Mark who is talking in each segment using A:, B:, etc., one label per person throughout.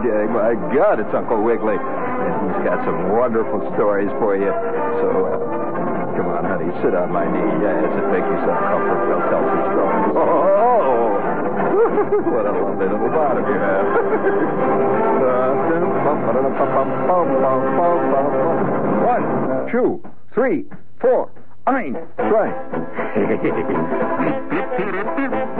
A: My God, it's Uncle Wiggily. He's got some wonderful stories for you. So, uh, come on, honey, sit on my knee. Yes, and make yourself comfortable. I'll tell some stories. Oh, what a lovely little bottom you have. One, two, three, four. Ein.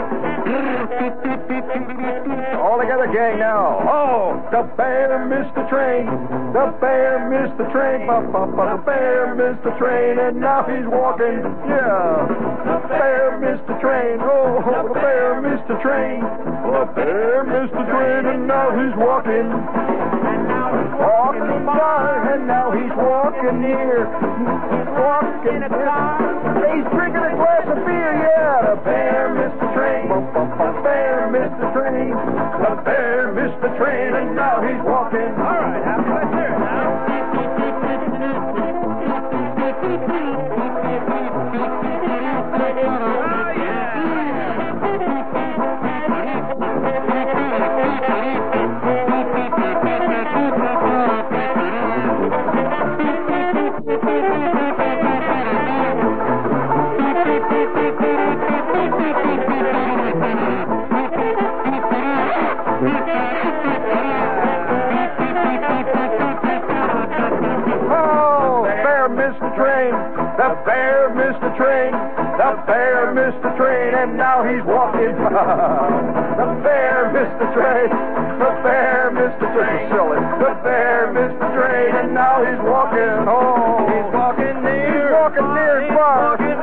A: All together, gang, now. Oh, the bear missed the train. The bear missed the train. Ba, ba, ba. The bear missed the train, and now he's walking. Yeah. The bear missed the train. Oh, the bear missed the train. The bear missed the train, and now he's walking. Walking by, and now he's walking near. He's walking in a car. He's drinking a glass of beer, yeah. The bear the bear missed the train, and now he's walking. All right, have a the bear missed the train. The bear missed the train. Silly. The bear missed the train, and now he's walking. Oh, he's walking near. He's walking near and far. He's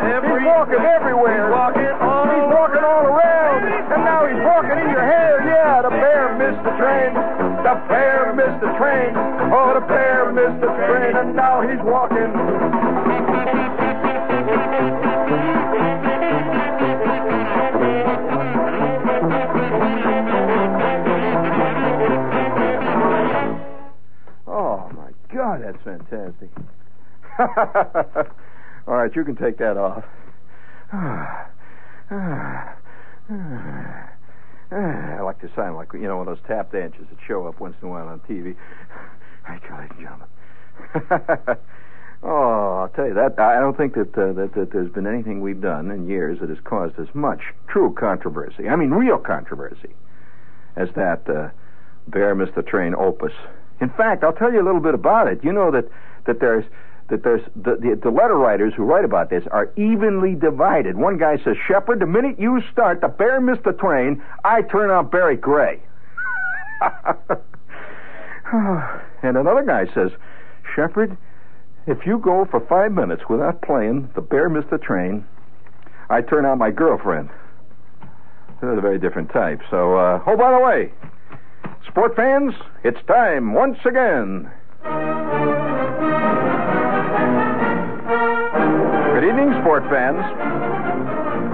A: walking everywhere. He's walking all. He's walking all around, and now he's walking in your hair. Yeah, the bear missed the train. The bear missed the train. Oh, the bear missed the train, and now he's walking. You can take that off. I like to sound like, you know, one of those tap dancers that show up once in a while on TV. You, ladies and gentlemen. oh, I'll tell you that I don't think that, uh, that that there's been anything we've done in years that has caused as much true controversy. I mean, real controversy, as that uh, Bear Mr. Train opus. In fact, I'll tell you a little bit about it. You know that that there's that there's the, the, the letter writers who write about this are evenly divided. One guy says, Shepherd, the minute you start the bear missed the train, I turn on Barry Gray. and another guy says, Shepherd, if you go for five minutes without playing the bear missed the train, I turn on my girlfriend. They're a very different type. So, uh, oh, by the way, sport fans, it's time once again. Sport fans.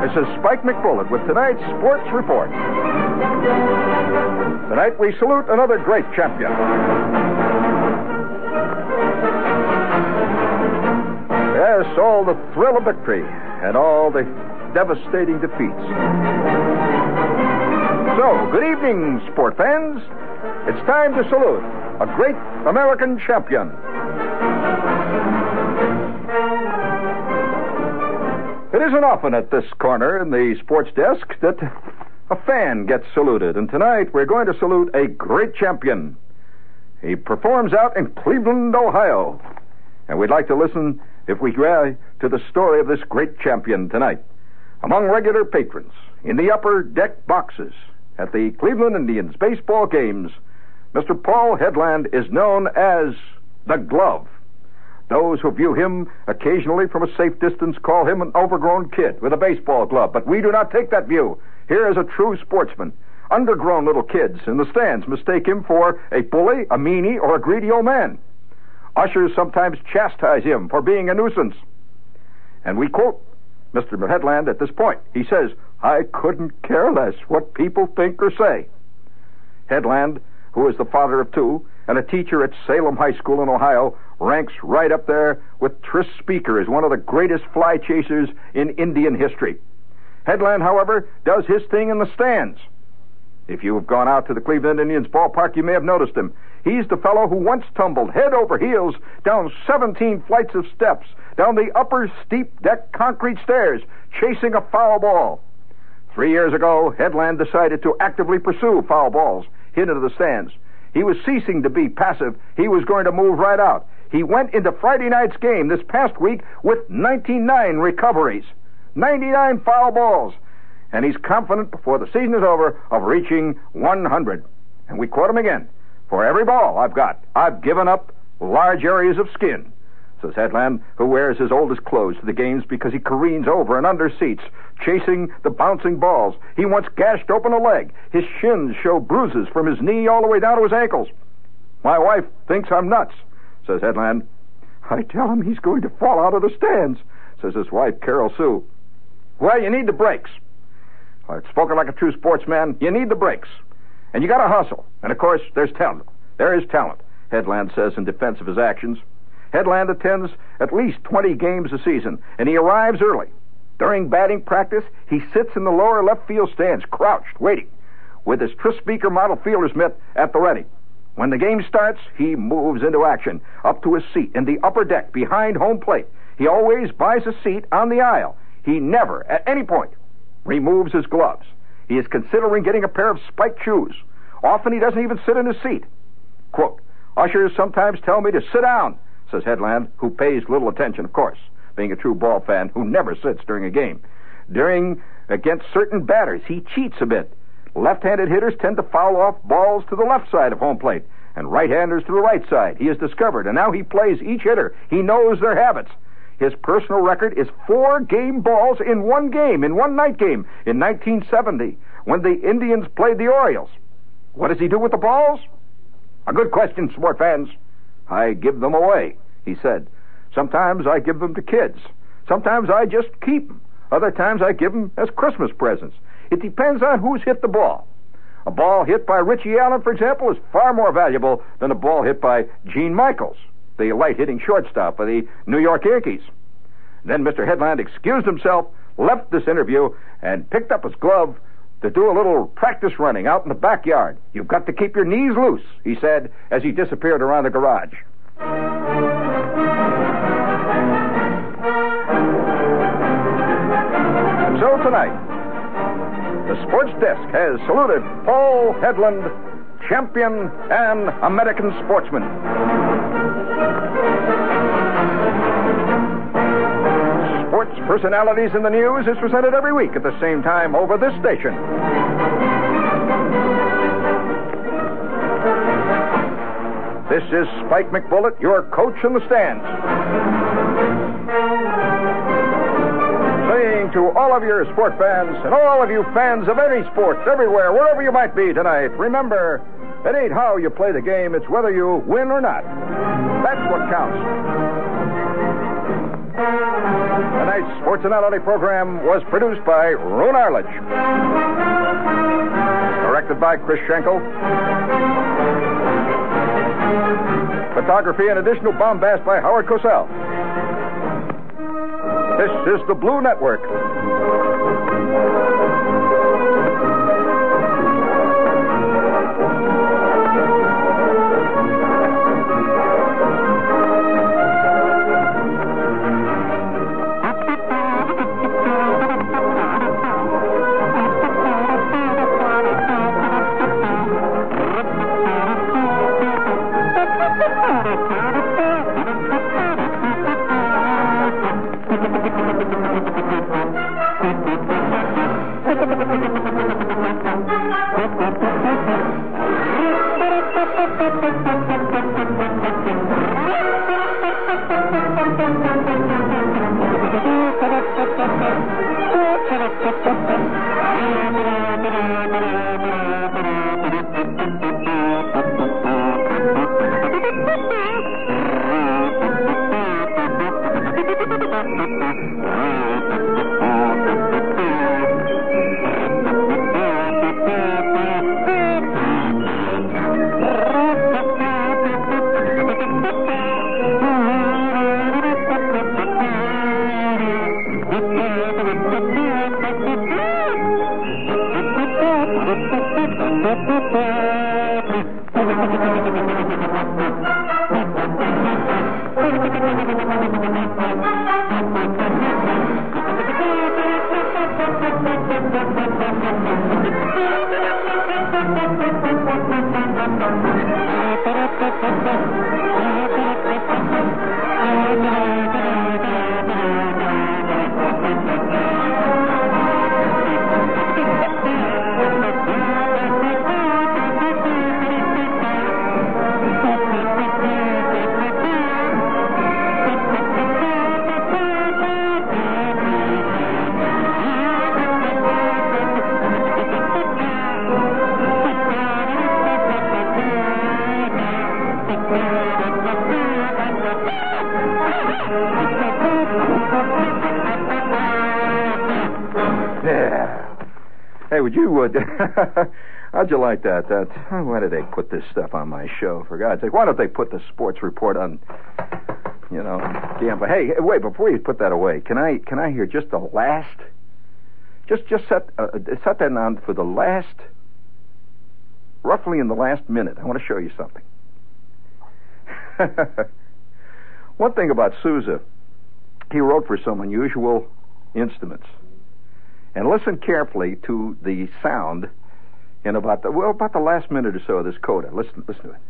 A: This is Spike McBullet with tonight's Sports Report. Tonight we salute another great champion. Yes, all the thrill of victory and all the devastating defeats. So, good evening, sport fans. It's time to salute a great American champion. It isn't often at this corner in the sports desk that a fan gets saluted, and tonight we're going to salute a great champion. He performs out in Cleveland, Ohio, and we'd like to listen, if we may, to the story of this great champion tonight. Among regular patrons in the upper deck boxes at the Cleveland Indians baseball games, Mr. Paul Headland is known as the Glove. Those who view him occasionally from a safe distance call him an overgrown kid with a baseball glove, but we do not take that view. Here is a true sportsman. Undergrown little kids in the stands mistake him for a bully, a meanie, or a greedy old man. Ushers sometimes chastise him for being a nuisance. And we quote Mr. Headland at this point. He says, I couldn't care less what people think or say. Headland, who is the father of two and a teacher at Salem High School in Ohio, ranks right up there with Tris Speaker as one of the greatest fly chasers in Indian history. Headland, however, does his thing in the stands. If you have gone out to the Cleveland Indians ballpark, you may have noticed him. He's the fellow who once tumbled head over heels down 17 flights of steps, down the upper steep deck concrete stairs, chasing a foul ball. Three years ago, Headland decided to actively pursue foul balls hit into the stands. He was ceasing to be passive. He was going to move right out. He went into Friday night's game this past week with 99 recoveries, 99 foul balls, and he's confident before the season is over of reaching 100. And we quote him again. For every ball I've got, I've given up large areas of skin says Headland, who wears his oldest clothes to the games because he careens over and under seats, chasing the bouncing balls. He once gashed open a leg. His shins show bruises from his knee all the way down to his ankles. My wife thinks I'm nuts, says Headland. I tell him he's going to fall out of the stands, says his wife, Carol Sue. Well, you need the breaks. Well, spoken like a true sportsman, you need the brakes. And you gotta hustle. And of course, there's talent. There is talent, Headland says in defense of his actions. Headland attends at least 20 games a season, and he arrives early. During batting practice, he sits in the lower left field stands, crouched, waiting, with his Tris Speaker model fielder's mitt at the ready. When the game starts, he moves into action, up to his seat in the upper deck behind home plate. He always buys a seat on the aisle. He never, at any point, removes his gloves. He is considering getting a pair of spiked shoes. Often he doesn't even sit in his seat. Quote, Ushers sometimes tell me to sit down says Headland, who pays little attention, of course, being a true ball fan who never sits during a game. During against certain batters, he cheats a bit. Left-handed hitters tend to foul off balls to the left side of home plate, and right-handers to the right side. He has discovered, and now he plays each hitter. He knows their habits. His personal record is four game balls in one game, in one night game, in 1970, when the Indians played the Orioles. What does he do with the balls? A good question, sport fans. I give them away he said. Sometimes I give them to kids. Sometimes I just keep them. Other times I give them as Christmas presents. It depends on who's hit the ball. A ball hit by Richie Allen, for example, is far more valuable than a ball hit by Gene Michaels, the light hitting shortstop for the New York Yankees. Then Mr. Headland excused himself, left this interview, and picked up his glove to do a little practice running out in the backyard. You've got to keep your knees loose, he said as he disappeared around the garage. So tonight, the Sports Desk has saluted Paul Headland, champion and American sportsman. Sports Personalities in the News is presented every week at the same time over this station. This is Spike McBullet, your coach in the stands. To all of your sport fans and all of you fans of any sport, everywhere, wherever you might be tonight, remember, it ain't how you play the game, it's whether you win or not. That's what counts. Tonight's Sportsanality program was produced by Roone Arledge. Directed by Chris Schenkel. Photography and additional bombast by Howard Cosell. This is the Blue Network. Hey, would you would how'd you like that? That why did they put this stuff on my show? For God's sake, why don't they put the sports report on? You know, damn. But hey, wait before you put that away, can I can I hear just the last? Just just set uh, set that on for the last, roughly in the last minute. I want to show you something. One thing about Sousa, he wrote for some unusual instruments. And listen carefully to the sound in about the well about the last minute or so of this coda. Listen listen to it.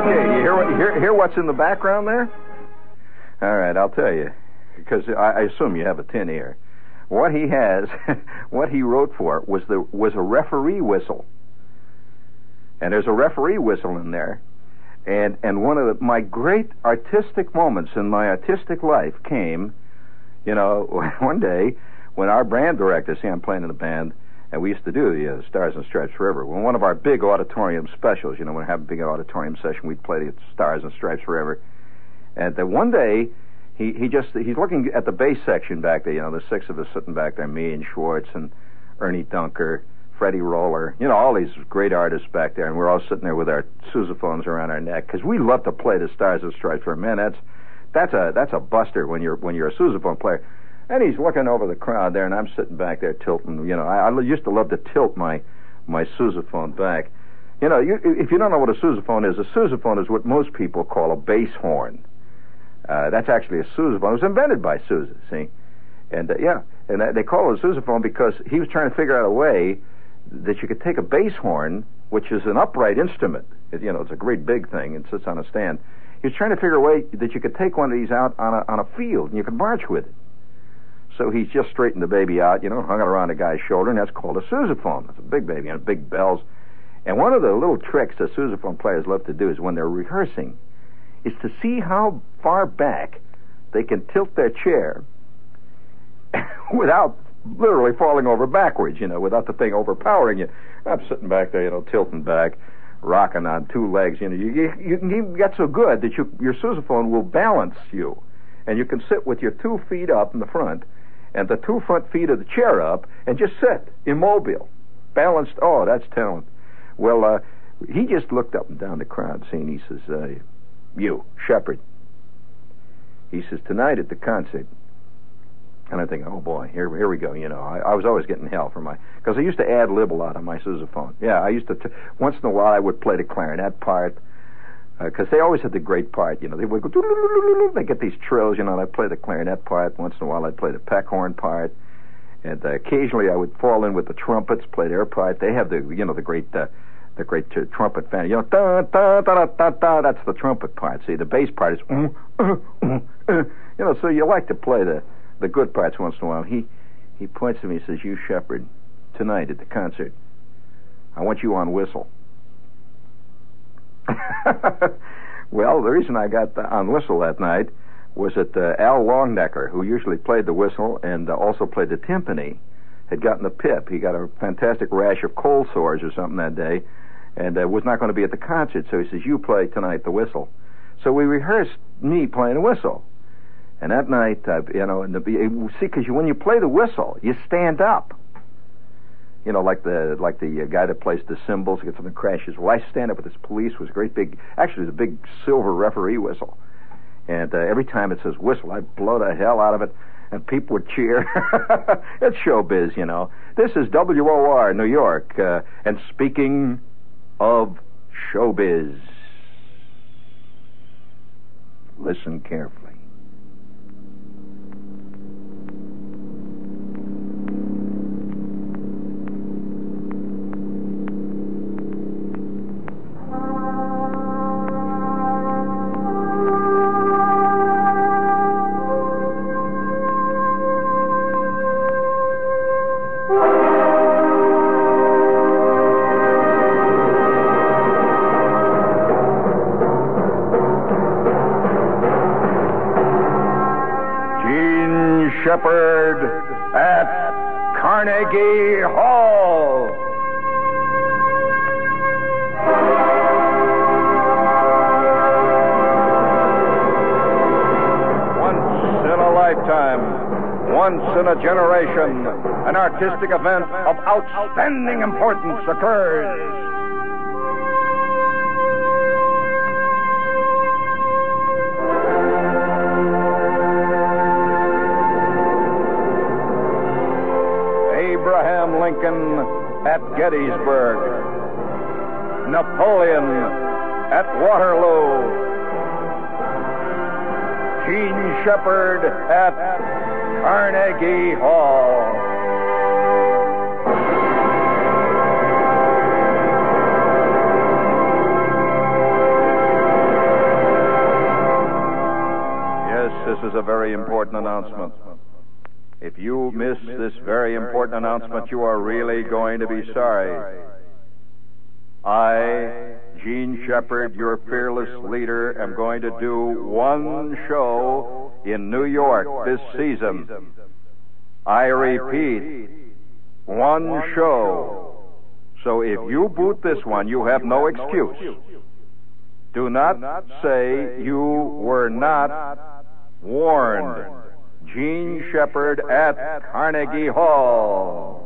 A: Okay, you hear, hear, hear what's in the background there? All right, I'll tell you, because I, I assume you have a tin ear. What he has, what he wrote for was the was a referee whistle, and there's a referee whistle in there, and and one of the, my great artistic moments in my artistic life came, you know, one day when our band director, see, I'm playing in the band, and we used to do the uh, Stars and Stripes Forever. When one of our big auditorium specials, you know, when we have a big auditorium session, we'd play the Stars and Stripes Forever. And then one day, he he just he's looking at the bass section back there. You know, the six of us sitting back there, me and Schwartz and Ernie Dunker Freddie Roller, you know, all these great artists back there, and we're all sitting there with our sousaphones around our neck because we love to play the Stars and Stripes for man. That's that's a that's a buster when you're when you're a sousaphone player. And he's looking over the crowd there, and I'm sitting back there tilting. You know, I, I used to love to tilt my my sousaphone back. You know, you, if you don't know what a sousaphone is, a sousaphone is what most people call a bass horn. Uh, that's actually a sousaphone. It was invented by Sousa, see? And uh, yeah, and they call it a sousaphone because he was trying to figure out a way that you could take a bass horn, which is an upright instrument. It, you know, it's a great big thing. It sits on a stand. He was trying to figure a way that you could take one of these out on a, on a field and you could march with it. So he's just straightened the baby out, you know, hung it around a guy's shoulder, and that's called a sousaphone. It's a big baby and big bells. And one of the little tricks that sousaphone players love to do is when they're rehearsing, is to see how far back they can tilt their chair without literally falling over backwards, you know, without the thing overpowering you. I'm sitting back there, you know, tilting back, rocking on two legs. You know, you, you, you get so good that you, your sousaphone will balance you. And you can sit with your two feet up in the front and the two front feet of the chair up and just sit immobile, balanced. Oh, that's talent. Well, uh, he just looked up and down the crowd, seeing, he says, uh, you, Shepherd. He says, tonight at the concert, and I think, oh boy, here here we go. You know, I, I was always getting hell for my because I used to ad lib a lot on my sousaphone. Yeah, I used to t- once in a while I would play the clarinet part because uh, they always had the great part. You know, they would go they get these trills. You know, and I'd play the clarinet part. Once in a while I'd play the peckhorn part, and uh, occasionally I would fall in with the trumpets, play their part. They have the you know the great. Uh, the great uh, trumpet fan. You know, da, da, da, da, da, that's the trumpet part. See, the bass part is, uh, uh, uh, you know, so you like to play the the good parts once in a while. He he points to me and says, "You Shepherd, tonight at the concert, I want you on whistle." well, the reason I got on whistle that night was that uh, Al Longnecker, who usually played the whistle and uh, also played the timpani, had gotten the pip. He got a fantastic rash of cold sores or something that day, and uh, was not going to be at the concert. So he says, "You play tonight the whistle." So we rehearsed me playing the whistle. And that night, uh, you know, and the, see, because when you play the whistle, you stand up. You know, like the like the uh, guy that plays the cymbals, gets something crashes. Well, I stand up with this police was a great big, actually, it's a big silver referee whistle. And uh, every time it says whistle, I blow the hell out of it, and people would cheer. it's showbiz, you know. This is WOR New York, uh, and speaking of showbiz, listen carefully. Artistic event of outstanding importance occurs. Abraham Lincoln at Gettysburg, Napoleon at Waterloo, Jean Shepherd at Carnegie Hall. Important announcement. If you miss this very important announcement, you are really going to be sorry. I, Jean Shepherd, your fearless leader, am going to do one show in New York this season. I repeat, one show. So if you boot this one, you have no excuse. Do not say you were not warned. Jean Shepherd at Carnegie Hall.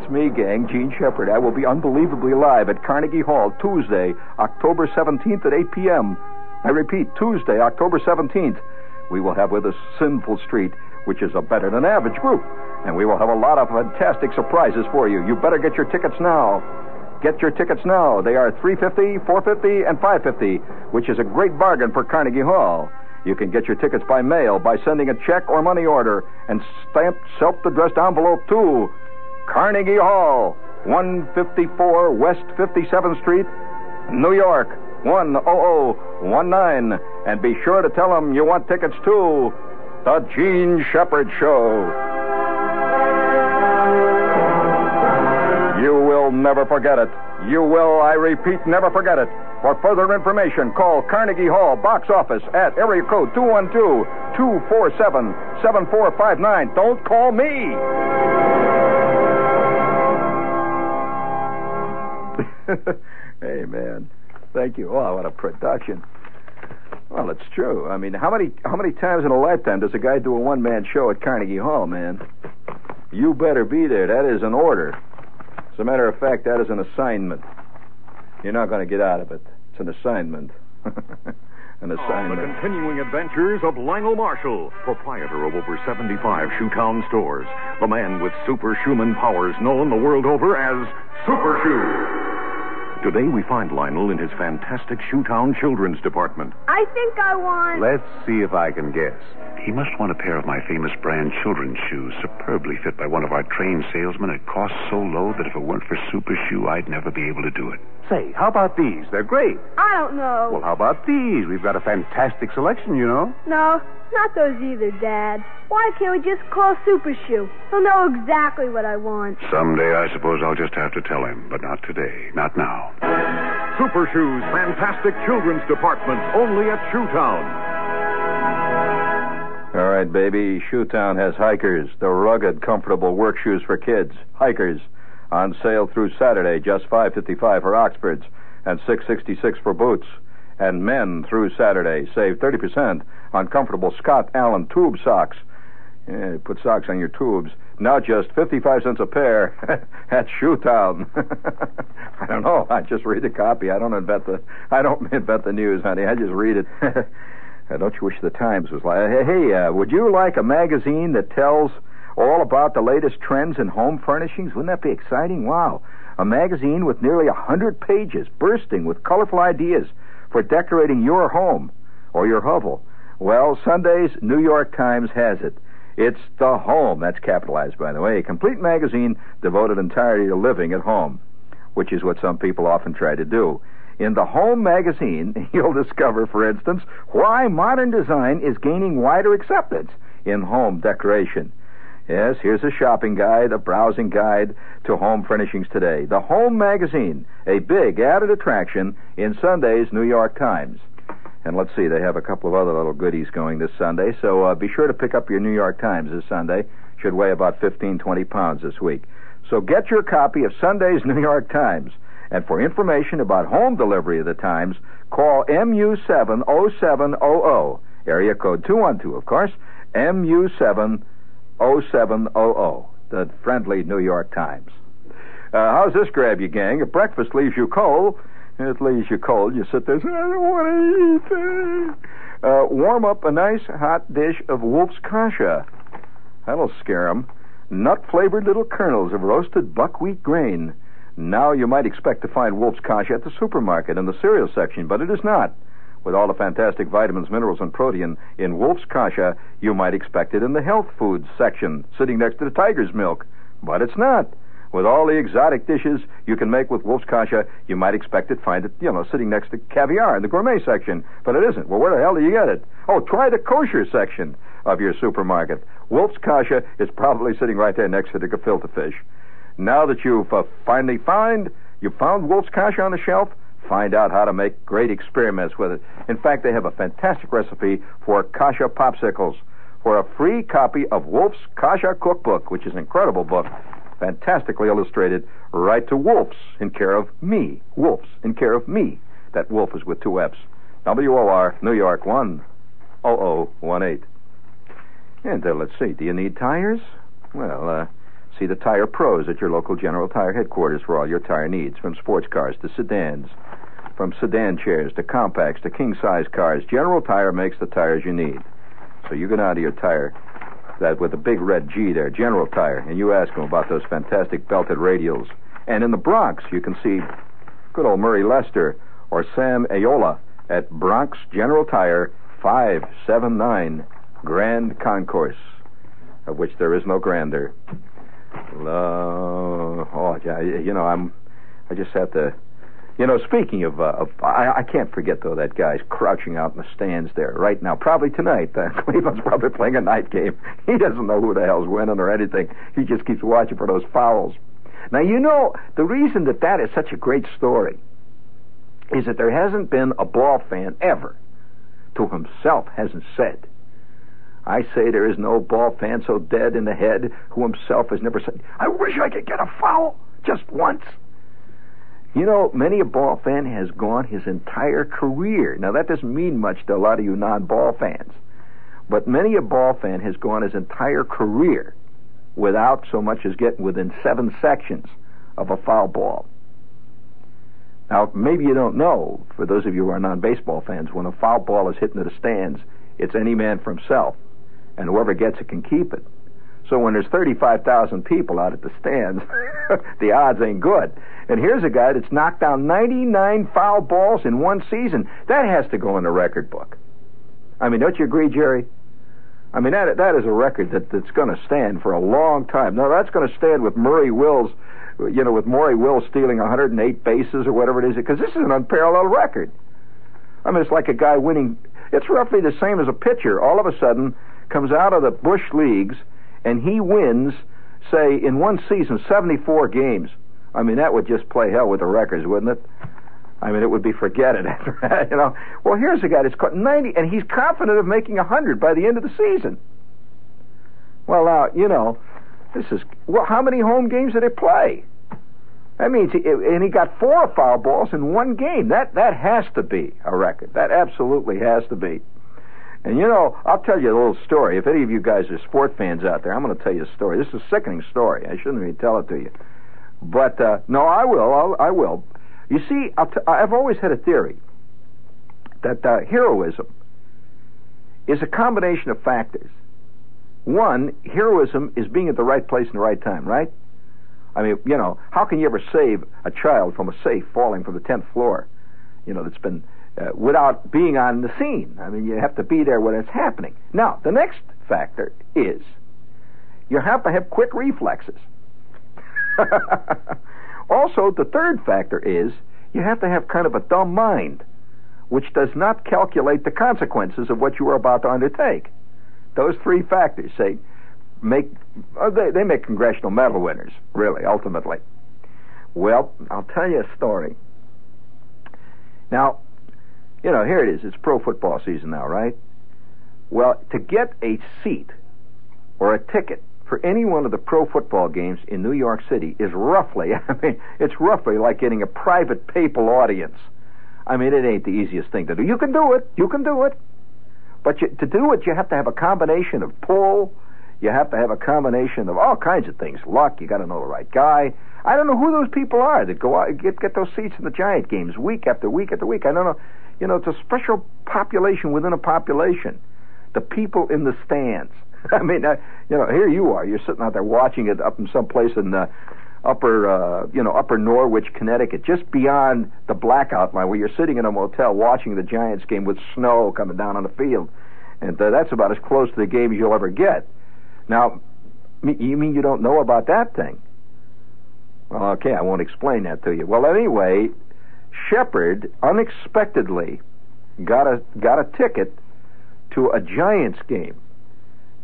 A: That's me, gang. Jean Shepherd. I will be unbelievably live at Carnegie Hall Tuesday, October 17th at 8 p.m. I repeat, Tuesday, October 17th. We will have with us Sinful Street, which is a better than average group. And we will have a lot of fantastic surprises for you. You better get your tickets now. Get your tickets now. They are 350, 450, and 550, which is a great bargain for Carnegie Hall. You can get your tickets by mail by sending a check or money order and stamped self-addressed envelope to Carnegie Hall, 154 West 57th Street, New York, 10019. And be sure to tell them you want tickets to The Jean Shepherd Show. You will never forget it. You will, I repeat, never forget it. For further information, call Carnegie Hall box office at area code 212-247-7459. Don't call me. man, thank you. Oh, what a production. Well, it's true. I mean, how many how many times in a lifetime does a guy do a one man show at Carnegie Hall, man? You better be there. That is an order. As a matter of fact, that is an assignment. You're not going to get out of it. It's an assignment. an assignment.
B: The continuing adventures of Lionel Marshall, proprietor of over 75 Shoetown stores. The man with super Schumann powers known the world over as Super Shoe. Today we find Lionel in his fantastic Shoetown Children's Department.
C: I think I want.
D: Let's see if I can guess.
E: He must want a pair of my famous brand children's shoes, superbly fit by one of our trained salesmen at cost so low that if it weren't for Super Shoe, I'd never be able to do it.
D: Say, how about these? They're great.
C: I don't know.
D: Well, how about these? We've got a fantastic selection, you know.
C: No, not those either, Dad. Why can't we just call Super Shoe? He'll know exactly what I want.
E: Someday I suppose I'll just have to tell him, but not today, not now.
B: Super Shoe's fantastic children's department, only at Shoetown.
A: All right, baby. Shoetown has hikers, the rugged, comfortable work shoes for kids. Hikers on sale through Saturday, just five fifty five for Oxfords and six sixty six for boots. And men through Saturday save thirty percent on comfortable Scott Allen tube socks. Yeah, put socks on your tubes. Now just fifty five cents a pair at Shoetown. I don't know. I just read the copy. I don't invent the. I don't invent the news, honey. I just read it. Uh, don't you wish the Times was like? Hey, uh, would you like a magazine that tells all about the latest trends in home furnishings? Wouldn't that be exciting? Wow. A magazine with nearly a hundred pages, bursting with colorful ideas for decorating your home or your hovel. Well, Sunday's New York Times has it. It's The Home, that's capitalized, by the way, a complete magazine devoted entirely to living at home. which is what some people often try to do. In the Home magazine, you'll discover, for instance, why modern design is gaining wider acceptance in home decoration. Yes, here's a shopping guide, a browsing guide to home furnishings today. The Home magazine, a big added attraction in Sunday's New York Times. And let's see, they have a couple of other little goodies going this Sunday, so uh, be sure to pick up your New York Times this Sunday. Should weigh about 15, 20 pounds this week. So get your copy of Sunday's New York Times. And for information about home delivery of the Times, call MU70700, area code 212, of course, MU70700, the friendly New York Times. Uh, how's this grab you, gang? If breakfast leaves you cold, it leaves you cold. You sit there and say, I don't want to eat. Uh, warm up a nice hot dish of Wolff's Kasha. That'll scare 'em. Nut flavored little kernels of roasted buckwheat grain. Now you might expect to find Wolff's Kasha at the supermarket in the cereal section, but it is not. With all the fantastic vitamins, minerals, and protein in Wolff's Kasha, you might expect it in the health foods section, sitting next to the tiger's milk. But it's not. With all the exotic dishes you can make with Wolff's Kasha, you might expect it find it, you know, sitting next to caviar in the gourmet section. But it isn't. Well, where the hell do you get it? Oh, try the kosher section of your supermarket. Wolff's Kasha is probably sitting right there next to the gefilte fish. Now that you've uh, finally found, you found Wolff's Kasha on the shelf, find out how to make great experiments with it. In fact, they have a fantastic recipe for Kasha popsicles. For a free copy of Wolff's Kasha Cookbook, which is an incredible book, fantastically illustrated, write to Wolff's in care of me. Wolff's in care of me. That Wolff is with two F's. W-O-R, New York, 10018. And uh, let's see, do you need tires? Well, uh, see the tire pros at your local General Tire headquarters for all your tire needs, from sports cars to sedans, from sedan chairs to compacts to king size cars. General Tire makes the tires you need. So you go down to your tire that with a big red G there, General Tire, and you ask them about those fantastic belted radials. And in the Bronx, you can see good old Murray Lester or Sam Ayola at Bronx General Tire, 579 Grand Concourse, of which there is no grander. Uh, oh, yeah, you know, I'm. I just have to. You know, speaking of, uh, of I, I can't forget though that guy's crouching out in the stands there right now. Probably tonight. Uh, Cleveland's probably playing a night game. He doesn't know who the hell's winning or anything. He just keeps watching for those fouls. Now you know the reason that that is such a great story is that there hasn't been a ball fan ever to himself hasn't said. I say there is no ball fan so dead in the head who himself has never said, I wish I could get a foul just once. You know, many a ball fan has gone his entire career. Now, that doesn't mean much to a lot of you non ball fans, but many a ball fan has gone his entire career without so much as getting within seven sections of a foul ball. Now, maybe you don't know, for those of you who are non baseball fans, when a foul ball is hit into the stands, it's any man for himself, and whoever gets it can keep it. So when there's 35,000 people out at the stands, the odds ain't good. And here's a guy that's knocked down 99 foul balls in one season. That has to go in the record book. I mean, don't you agree, Jerry? I mean, that that is a record that, that's going to stand for a long time. Now, that's going to stand with Maury Wills, you know, with Maury Wills stealing 108 bases or whatever it is, because this is an unparalleled record. I mean, it's like a guy winning. It's roughly the same as a pitcher. All of a sudden, comes out of the Bush leagues and he wins, say, in one season, 74 games. I mean, that would just play hell with the records, wouldn't it? I mean, it would be forget it you know. Well, here's a guy that's caught 90, and he's confident of making 100 by the end of the season. Well, now, you know, this is, well, how many home games did he play? That means, he, and he got four foul balls in one game. That that has to be a record. That absolutely has to be. And you know, I'll tell you a little story. If any of you guys are sport fans out there, I'm going to tell you a story. This is a sickening story. I shouldn't even tell it to you. But uh, no, I will. I'll, I will. You see, I've always had a theory that uh, heroism is a combination of factors. One, heroism is being at the right place in the right time, right? I mean, you know, how can you ever save a child from a safe falling from the tenth floor? You know, that's been uh, without being on the scene. I mean, you have to be there when it's happening. Now, the next factor is you have to have quick reflexes. Also, the third factor is you have to have kind of a dumb mind, which does not calculate the consequences of what you are about to undertake. Those three factors say make uh, they, they make congressional medal winners, really, ultimately. Well, I'll tell you a story. Now, you know, here it is. It's pro football season now, right? Well, to get a seat or a ticket for any one of the pro football games in New York City is roughly, I mean, it's roughly like getting a private papal audience. I mean, it ain't the easiest thing to do. You can do it. You can do it. But you, to do it, you have to have a combination of pull. You have to have a combination of all kinds of things. Luck. You got to know the right guy. I don't know who those people are that go out get get those seats in the Giant games week after week after week. I don't know. You know, it's a special population within a population. The people in the stands. I mean, uh, you know, here you are. You're sitting out there watching it up in some place in the upper, uh, you know, upper Norwich, Connecticut, just beyond the blackout line, where you're sitting in a motel watching the Giants game with snow coming down on the field, and uh, that's about as close to the game as you'll ever get. Now, you mean you don't know about that thing? Well, okay, I won't explain that to you. Well, anyway, Shepherd unexpectedly got a got a ticket to a Giants game.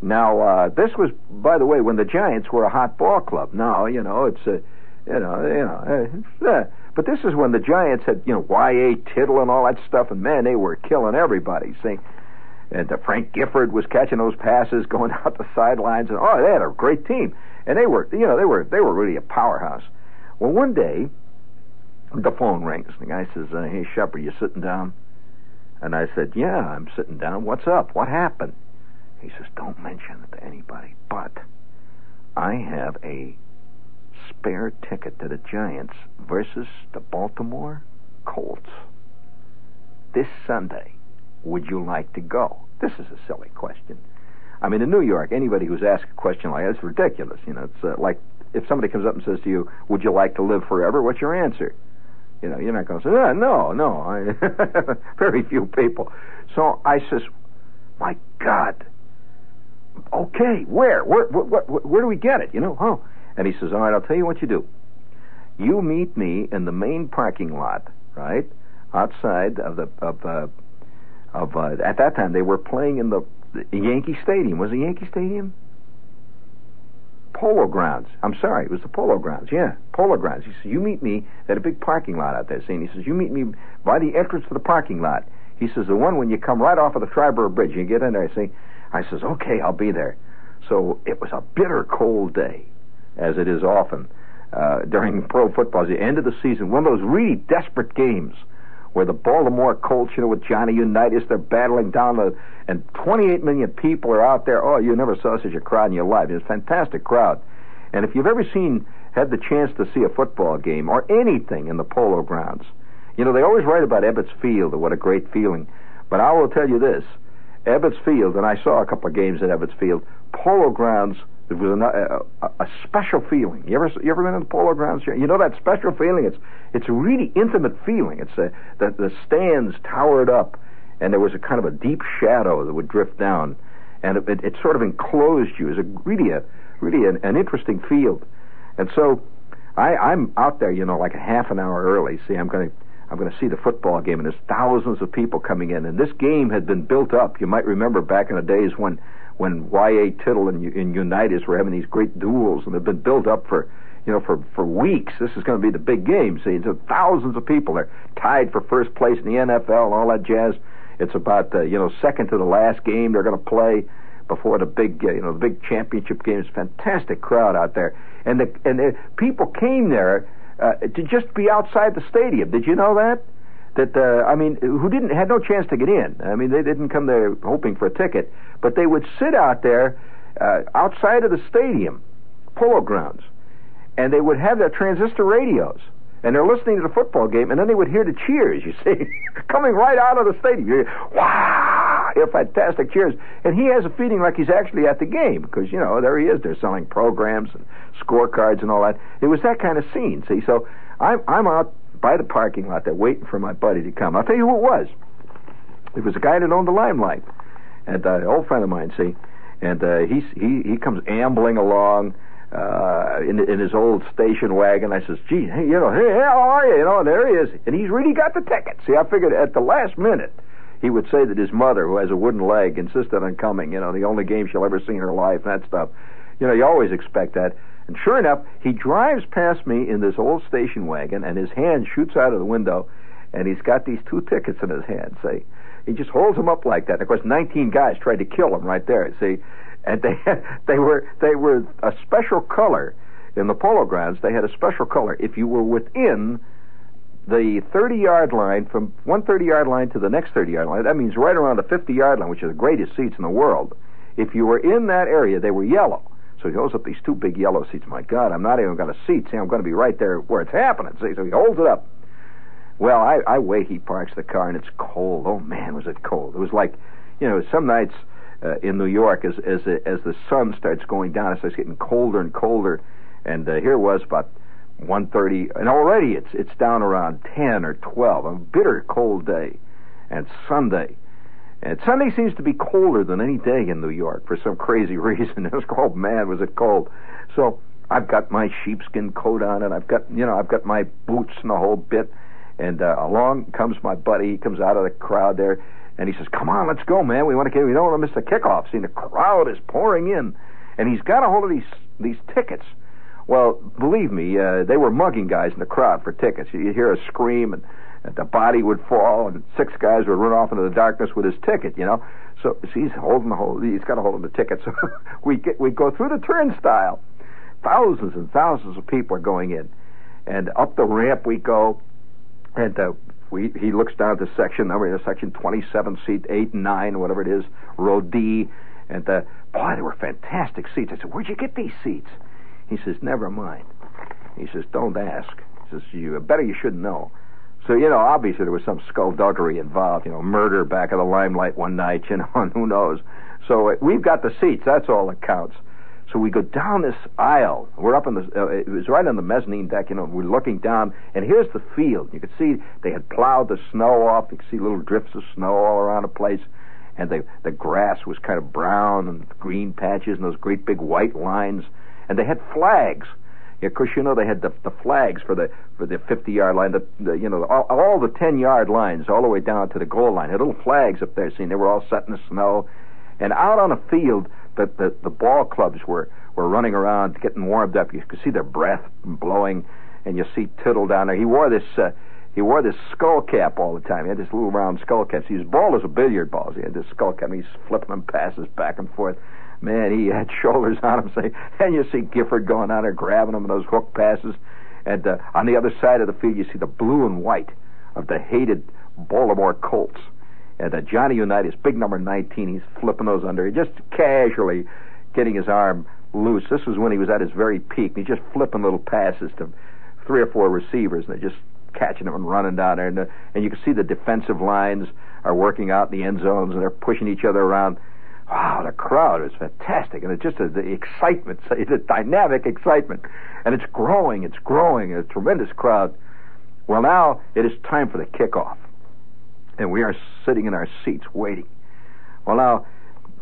A: Now, uh, this was, by the way, when the Giants were a hot ball club. Now, you know, it's a, you know, you know, uh, but this is when the Giants had, you know, Y.A. Tittle and all that stuff, and man, they were killing everybody. See, and uh, Frank Gifford was catching those passes, going out the sidelines, and oh, they had a great team, and they were, you know, they were they were really a powerhouse. Well, one day, the phone rings. And the guy says, uh, "Hey, Shepherd, you sitting down?" And I said, "Yeah, I'm sitting down. What's up? What happened?" He says, Don't mention it to anybody, but I have a spare ticket to the Giants versus the Baltimore Colts this Sunday. Would you like to go? This is a silly question. I mean, in New York, anybody who's asked a question like that is ridiculous. You know, it's uh, like if somebody comes up and says to you, "Would you like to live forever?" What's your answer? You know, you're not going to say, ah, "No, no." I, very few people. So I says, "My God, okay, where? Where, where, where, where do we get it? You know, huh? And he says, all right, I'll tell you what you do. You meet me in the main parking lot, right, outside of the of uh, of uh, at that time they were playing in the, the Yankee Stadium. Was it Yankee Stadium? Polo Grounds. I'm sorry, it was the Polo Grounds. Yeah, Polo Grounds. He says, you meet me at a big parking lot out there. See, and he says, you meet me by the entrance to the parking lot. He says, the one when you come right off of the Triborough Bridge, you get in there. I see, I says, okay, I'll be there. So it was a bitter cold day, as it is often uh, during pro football. The end of the season, one of those really desperate games where the Baltimore Colts, you know, with Johnny Unitas, they're battling down the, and 28 million people are out there. Oh, you never saw such a crowd in your life. It's a fantastic crowd. And if you've ever seen, had the chance to see a football game or anything in the Polo Grounds, you know, they always write about Ebbets Field and what a great feeling. But I will tell you this Ebbets Field, and I saw a couple of games at Ebbets Field. Polo Grounds, it was a, a, a special feeling. You ever you ever been in the Polo Grounds? You know that special feeling. It's it's a really intimate feeling. It's a, the the stands towered up, and there was a kind of a deep shadow that would drift down, and it, it, it sort of enclosed you. It was a really a really an, an interesting field, and so I, I'm out there, you know, like a half an hour early. See, I'm going to I'm going to see the football game, and there's thousands of people coming in. And this game had been built up. You might remember back in the days when when Y.A. Tittle and, and Unitas were having these great duels, and they've been built up for you know for for weeks. This is going to be the big game. See, so thousands of people are tied for first place in the NFL and all that jazz. It's about uh, you know second to the last game they're going to play before the big uh, you know the big championship game. It's a fantastic crowd out there, and the and the people came there uh, to just be outside the stadium. Did you know that? That uh, I mean, who didn't had no chance to get in. I mean, they didn't come there hoping for a ticket, but they would sit out there uh, outside of the stadium, polo grounds, and they would have their transistor radios and they're listening to the football game, and then they would hear the cheers, you see, coming right out of the stadium. You hear, wow, you fantastic cheers. And he has a feeling like he's actually at the game, because, you know, there he is. They're selling programs and scorecards and all that. It was that kind of scene, see. So I'm, I'm out by the parking lot there waiting for my buddy to come. I'll tell you who it was. It was a guy that owned the Limelight, and uh, an old friend of mine, see. And uh, he, he, he comes ambling along uh, in, in his old station wagon. I says, gee, hey, you know, hey, how are you? You know, and there he is. And he's really got the ticket. See, I figured at the last minute he would say that his mother, who has a wooden leg, insisted on coming, you know, the only game she'll ever see in her life, and that stuff. You know, you always expect that. And sure enough, he drives past me in this old station wagon, and his hand shoots out of the window, and he's got these two tickets in his hand, see. He just holds them up like that. And of course, 19 guys tried to kill him right there, see. And they, they were, they were a special color in the polo grounds. They had a special color. If you were within the 30 yard line, from one 30 yard line to the next 30 yard line, that means right around the 50 yard line, which are the greatest seats in the world. If you were in that area, they were yellow. So he holds up these two big yellow seats. My God, I'm not even going to seat. See, I'm going to be right there where it's happening. See, so he holds it up. Well, I, I wait. He parks the car, and it's cold. Oh man, was it cold! It was like, you know, some nights uh, in New York, as as as the sun starts going down, it starts getting colder and colder. And uh, here it was about 1:30, and already it's it's down around 10 or 12. A bitter cold day, and Sunday. And Sunday seems to be colder than any day in New York for some crazy reason. It was cold, man, was it cold. So I've got my sheepskin coat on, and I've got, you know, I've got my boots and the whole bit. And uh, along comes my buddy. He comes out of the crowd there, and he says, "Come on, let's go, man. We want to get. We don't want to miss the kickoff." See, the crowd is pouring in, and he's got a hold of these these tickets. Well, believe me, uh, they were mugging guys in the crowd for tickets. You hear a scream, and the body would fall, and six guys would run off into the darkness with his ticket. You know, so see, he's holding the whole. He's got a hold of the ticket. So we get we go through the turnstile. Thousands and thousands of people are going in, and up the ramp we go and uh, we, he looks down at the section number, section 27, seat 8 and 9, whatever it is, row D. And uh, boy, they were fantastic seats. I said, Where'd you get these seats? He says, Never mind. He says, Don't ask. He says, You better you shouldn't know. So, you know, obviously there was some skullduggery involved, you know, murder back of the limelight one night, you know, and who knows. So uh, we've got the seats. That's all that counts. So we go down this aisle. We're up in the, uh, it was right on the mezzanine deck, you know, we're looking down, and here's the field. You could see they had plowed the snow off. You could see little drifts of snow all around the place. And the, the grass was kind of brown and green patches and those great big white lines. And they had flags. Yeah, of course, you know they had the, the flags for the for the 50 yard line, the, the you know all, all the 10 yard lines all the way down to the goal line. Had little flags up there. See, they were all set in the snow, and out on the field the, the, the ball clubs were, were running around getting warmed up. You could see their breath blowing, and you see Tittle down there. He wore this uh, he wore this skull cap all the time. He had this little round skull cap. He was bald as a billiard ball. He had this skull cap. He's flipping them passes back and forth. Man, he had shoulders on him. Say, and you see Gifford going on there grabbing him in those hook passes. And uh, on the other side of the field, you see the blue and white of the hated Baltimore Colts. And uh, Johnny Unitas, big number 19, he's flipping those under, just casually getting his arm loose. This was when he was at his very peak. He's just flipping little passes to three or four receivers, and they're just catching them and running down there. And, uh, and you can see the defensive lines are working out in the end zones, and they're pushing each other around. Wow, the crowd is fantastic, and it's just a, the excitement, a dynamic excitement, and it's growing, it's growing, a tremendous crowd. Well, now it is time for the kickoff and we are sitting in our seats waiting. Well, now,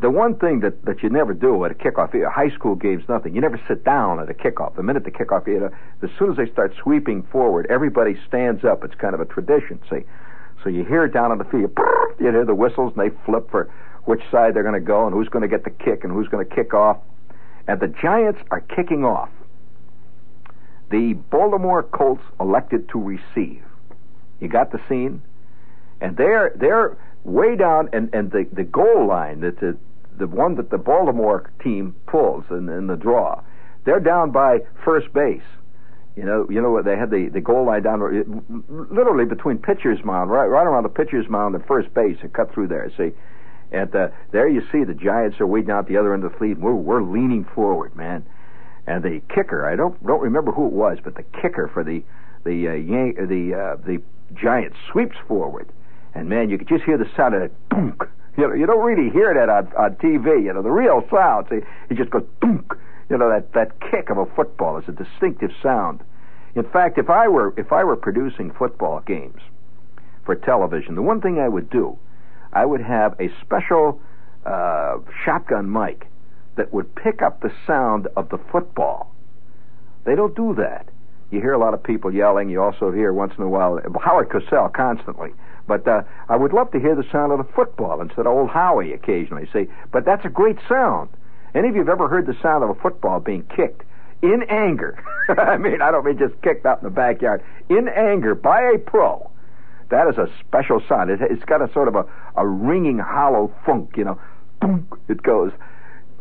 A: the one thing that, that you never do at a kickoff, a high school game's nothing. You never sit down at a kickoff. The minute the kickoff, you know, as soon as they start sweeping forward, everybody stands up. It's kind of a tradition, see. So you hear it down on the field, you hear the whistles, and they flip for which side they're going to go and who's going to get the kick and who's going to kick off. And the Giants are kicking off. The Baltimore Colts elected to receive. You got the scene? and they're they're way down, and and the the goal line that the the one that the Baltimore team pulls in, in the draw, they're down by first base. You know, you know what they had the, the goal line down literally between pitcher's mound, right right around the pitcher's mound and first base, and cut through there. See, and uh, there you see the Giants are waiting out the other end of the field. We're we're leaning forward, man. And the kicker, I don't don't remember who it was, but the kicker for the the uh, Yan- the uh, the Giants sweeps forward and man, you could just hear the sound of that boom. You know, you don't really hear that on, on TV. You know, the real sound, see, it just goes boom. You know, that that kick of a football is a distinctive sound. In fact, if I were if I were producing football games for television, the one thing I would do, I would have a special uh, shotgun mic that would pick up the sound of the football They don't do that. You hear a lot of people yelling. You also hear once in a while Howard Cosell constantly. But uh, I would love to hear the sound of the football instead of old Howie occasionally. See, but that's a great sound. Any of you have ever heard the sound of a football being kicked in anger? I mean, I don't mean just kicked out in the backyard. In anger by a pro. That is a special sound. It, it's got a sort of a, a ringing, hollow funk, you know. Boom, it goes.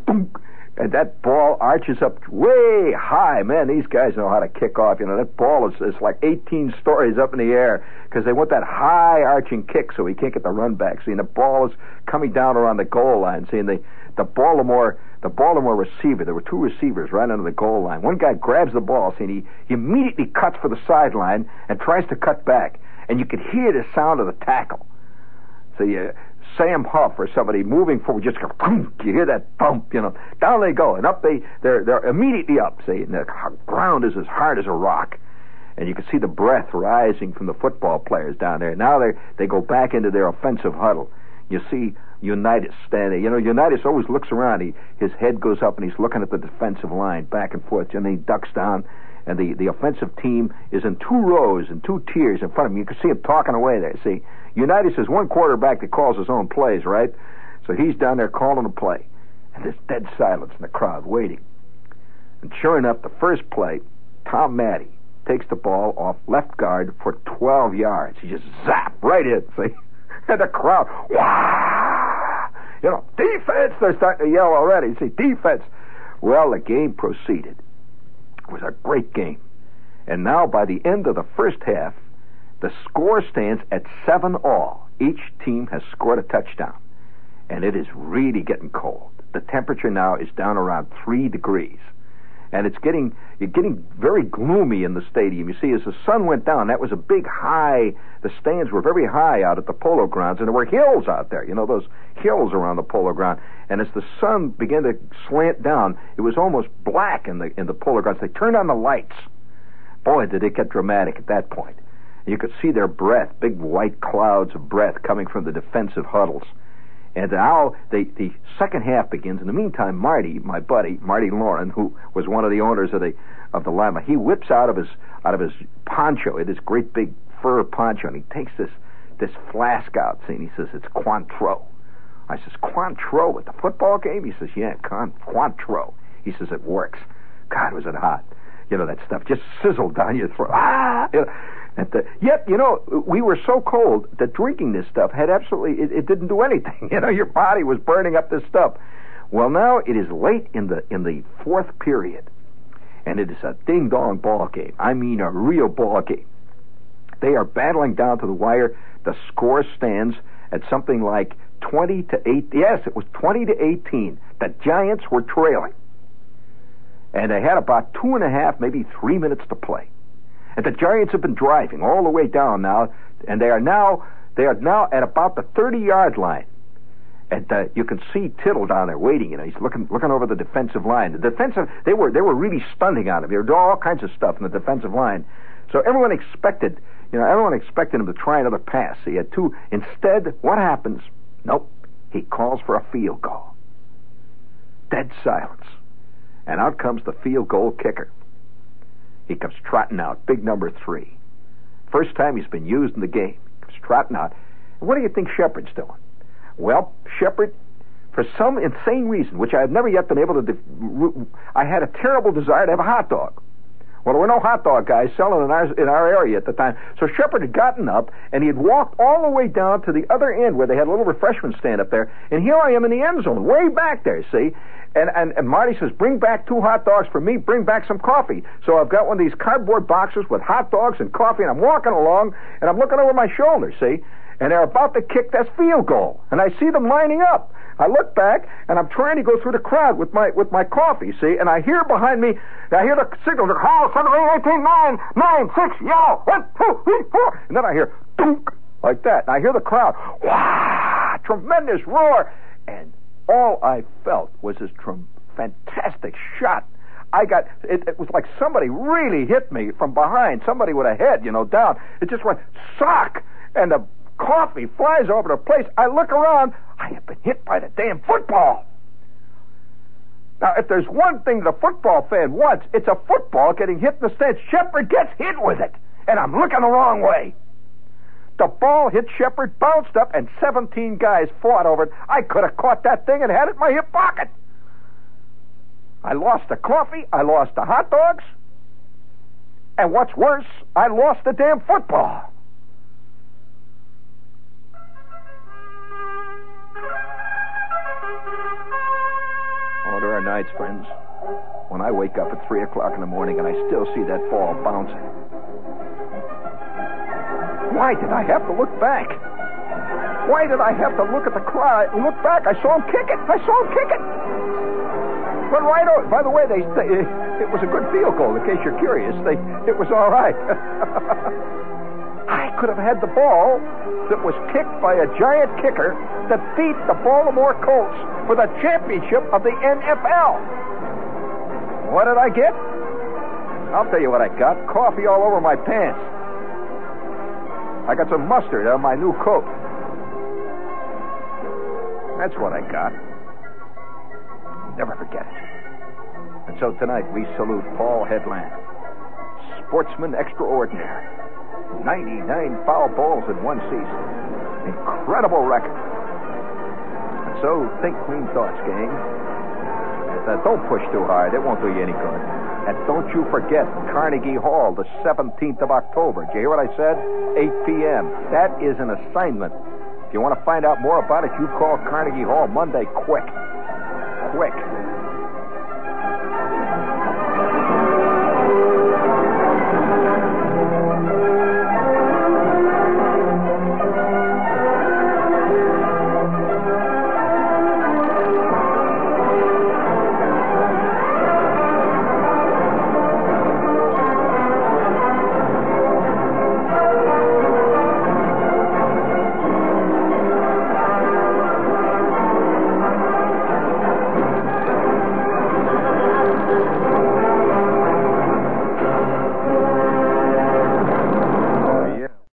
A: Boom, and that ball arches up way high. Man, these guys know how to kick off. You know, that ball is, is like 18 stories up in the air because they want that high arching kick so he can't get the run back. See, and the ball is coming down around the goal line. See, and the, the Baltimore the Baltimore receiver, there were two receivers right under the goal line. One guy grabs the ball, see, and he, he immediately cuts for the sideline and tries to cut back. And you could hear the sound of the tackle. So you, Sam Huff or somebody moving forward, just go, you hear that bump, you know. Down they go, and up they, they're, they're immediately up, see, and the ground is as hard as a rock. And you can see the breath rising from the football players down there. Now they they go back into their offensive huddle. You see Unitas standing. You know, Unitas always looks around. He, his head goes up and he's looking at the defensive line back and forth. And then he ducks down, and the, the offensive team is in two rows and two tiers in front of him. You can see him talking away there. See, Unitas is one quarterback that calls his own plays, right? So he's down there calling a play. And there's dead silence in the crowd waiting. And sure enough, the first play, Tom Matte takes the ball off left guard for 12 yards. He just zap right in, see? And the crowd, wow! You know, defense! They're starting to yell already. See, defense. Well, the game proceeded. Great game. And now, by the end of the first half, the score stands at seven all. Each team has scored a touchdown. And it is really getting cold. The temperature now is down around three degrees. And it's getting it's getting very gloomy in the stadium. You see, as the sun went down, that was a big high. The stands were very high out at the polo grounds, and there were hills out there. You know those hills around the polo ground. And as the sun began to slant down, it was almost black in the in the polo grounds. They turned on the lights. Boy, did it get dramatic at that point. You could see their breath, big white clouds of breath coming from the defensive huddles. And now the, the second half begins. In the meantime, Marty, my buddy, Marty Lauren, who was one of the owners of the of the Lima, he whips out of his out of his poncho, this great big fur poncho, and he takes this this flask out, and he says it's Cointreau. I says Cointreau at the football game. He says, yeah, Cointreau. He says it works. God, was it hot? You know that stuff just sizzled down your throat. Ah! You know, at the, yet, you know, we were so cold that drinking this stuff had absolutely, it, it didn't do anything. You know, your body was burning up this stuff. Well, now it is late in the in the fourth period, and it is a ding dong ball game. I mean, a real ball game. They are battling down to the wire. The score stands at something like twenty to eight. Yes, it was twenty to eighteen. The Giants were trailing, and they had about two and a half, maybe three minutes to play. And the Giants have been driving all the way down now, and they are now they are now at about the 30 yard line. And uh, you can see Tittle down there waiting. You know, he's looking looking over the defensive line. The defensive they were they were really stunting on him. They were doing all kinds of stuff in the defensive line. So everyone expected, you know, everyone expected him to try another pass. He had two. Instead, what happens? Nope. He calls for a field goal. Dead silence. And out comes the field goal kicker. He comes trotting out, big number three. First time he's been used in the game. He comes trotting out. And what do you think Shepherd's doing? Well, Shepherd, for some insane reason, which I have never yet been able to, I had a terrible desire to have a hot dog. Well, there were no hot dog guys selling in our in our area at the time. So Shepherd had gotten up and he had walked all the way down to the other end where they had a little refreshment stand up there. And here I am in the end zone, way back there. See, and, and, and Marty says, bring back two hot dogs for me, bring back some coffee. So I've got one of these cardboard boxes with hot dogs and coffee, and I'm walking along, and I'm looking over my shoulder, see? And they're about to kick that field goal. And I see them lining up. I look back, and I'm trying to go through the crowd with my with my coffee, see? And I hear behind me, I hear the signal, the call, 7, 8, 18, 9, 9, 6, yellow, 1, 2, 3, 4. And then I hear, dunk, like that. And I hear the crowd, wow, tremendous roar. And all I felt was this fantastic shot. I got it, it was like somebody really hit me from behind, somebody with a head, you know, down. It just went sock, and the coffee flies over the place. I look around. I have been hit by the damn football. Now, if there's one thing the football fan wants, it's a football getting hit in the stands. Shepherd gets hit with it, and I'm looking the wrong way. The ball hit Shepherd, bounced up, and 17 guys fought over it. I could have caught that thing and had it in my hip pocket. I lost the coffee, I lost the hot dogs, and what's worse, I lost the damn football. Oh, there are nights, friends, when I wake up at 3 o'clock in the morning and I still see that ball bouncing. Why did I have to look back? Why did I have to look at the cry? Look back. I saw him kick it. I saw him kick it. But right over. By the way, they, they it was a good field goal. In case you're curious, they it was all right. I could have had the ball that was kicked by a giant kicker that beat the Baltimore Colts for the championship of the NFL. What did I get? I'll tell you what I got. Coffee all over my pants. I got some mustard on my new coat. That's what I got. Never forget it. And so tonight we salute Paul Headland, sportsman extraordinary. 99 foul balls in one season. Incredible record. And so think clean thoughts, gang. Don't push too hard. It won't do you any good. And don't you forget Carnegie Hall, the 17th of October. Did you hear what I said? 8 p.m. That is an assignment. If you want to find out more about it, you call Carnegie Hall Monday quick. Quick.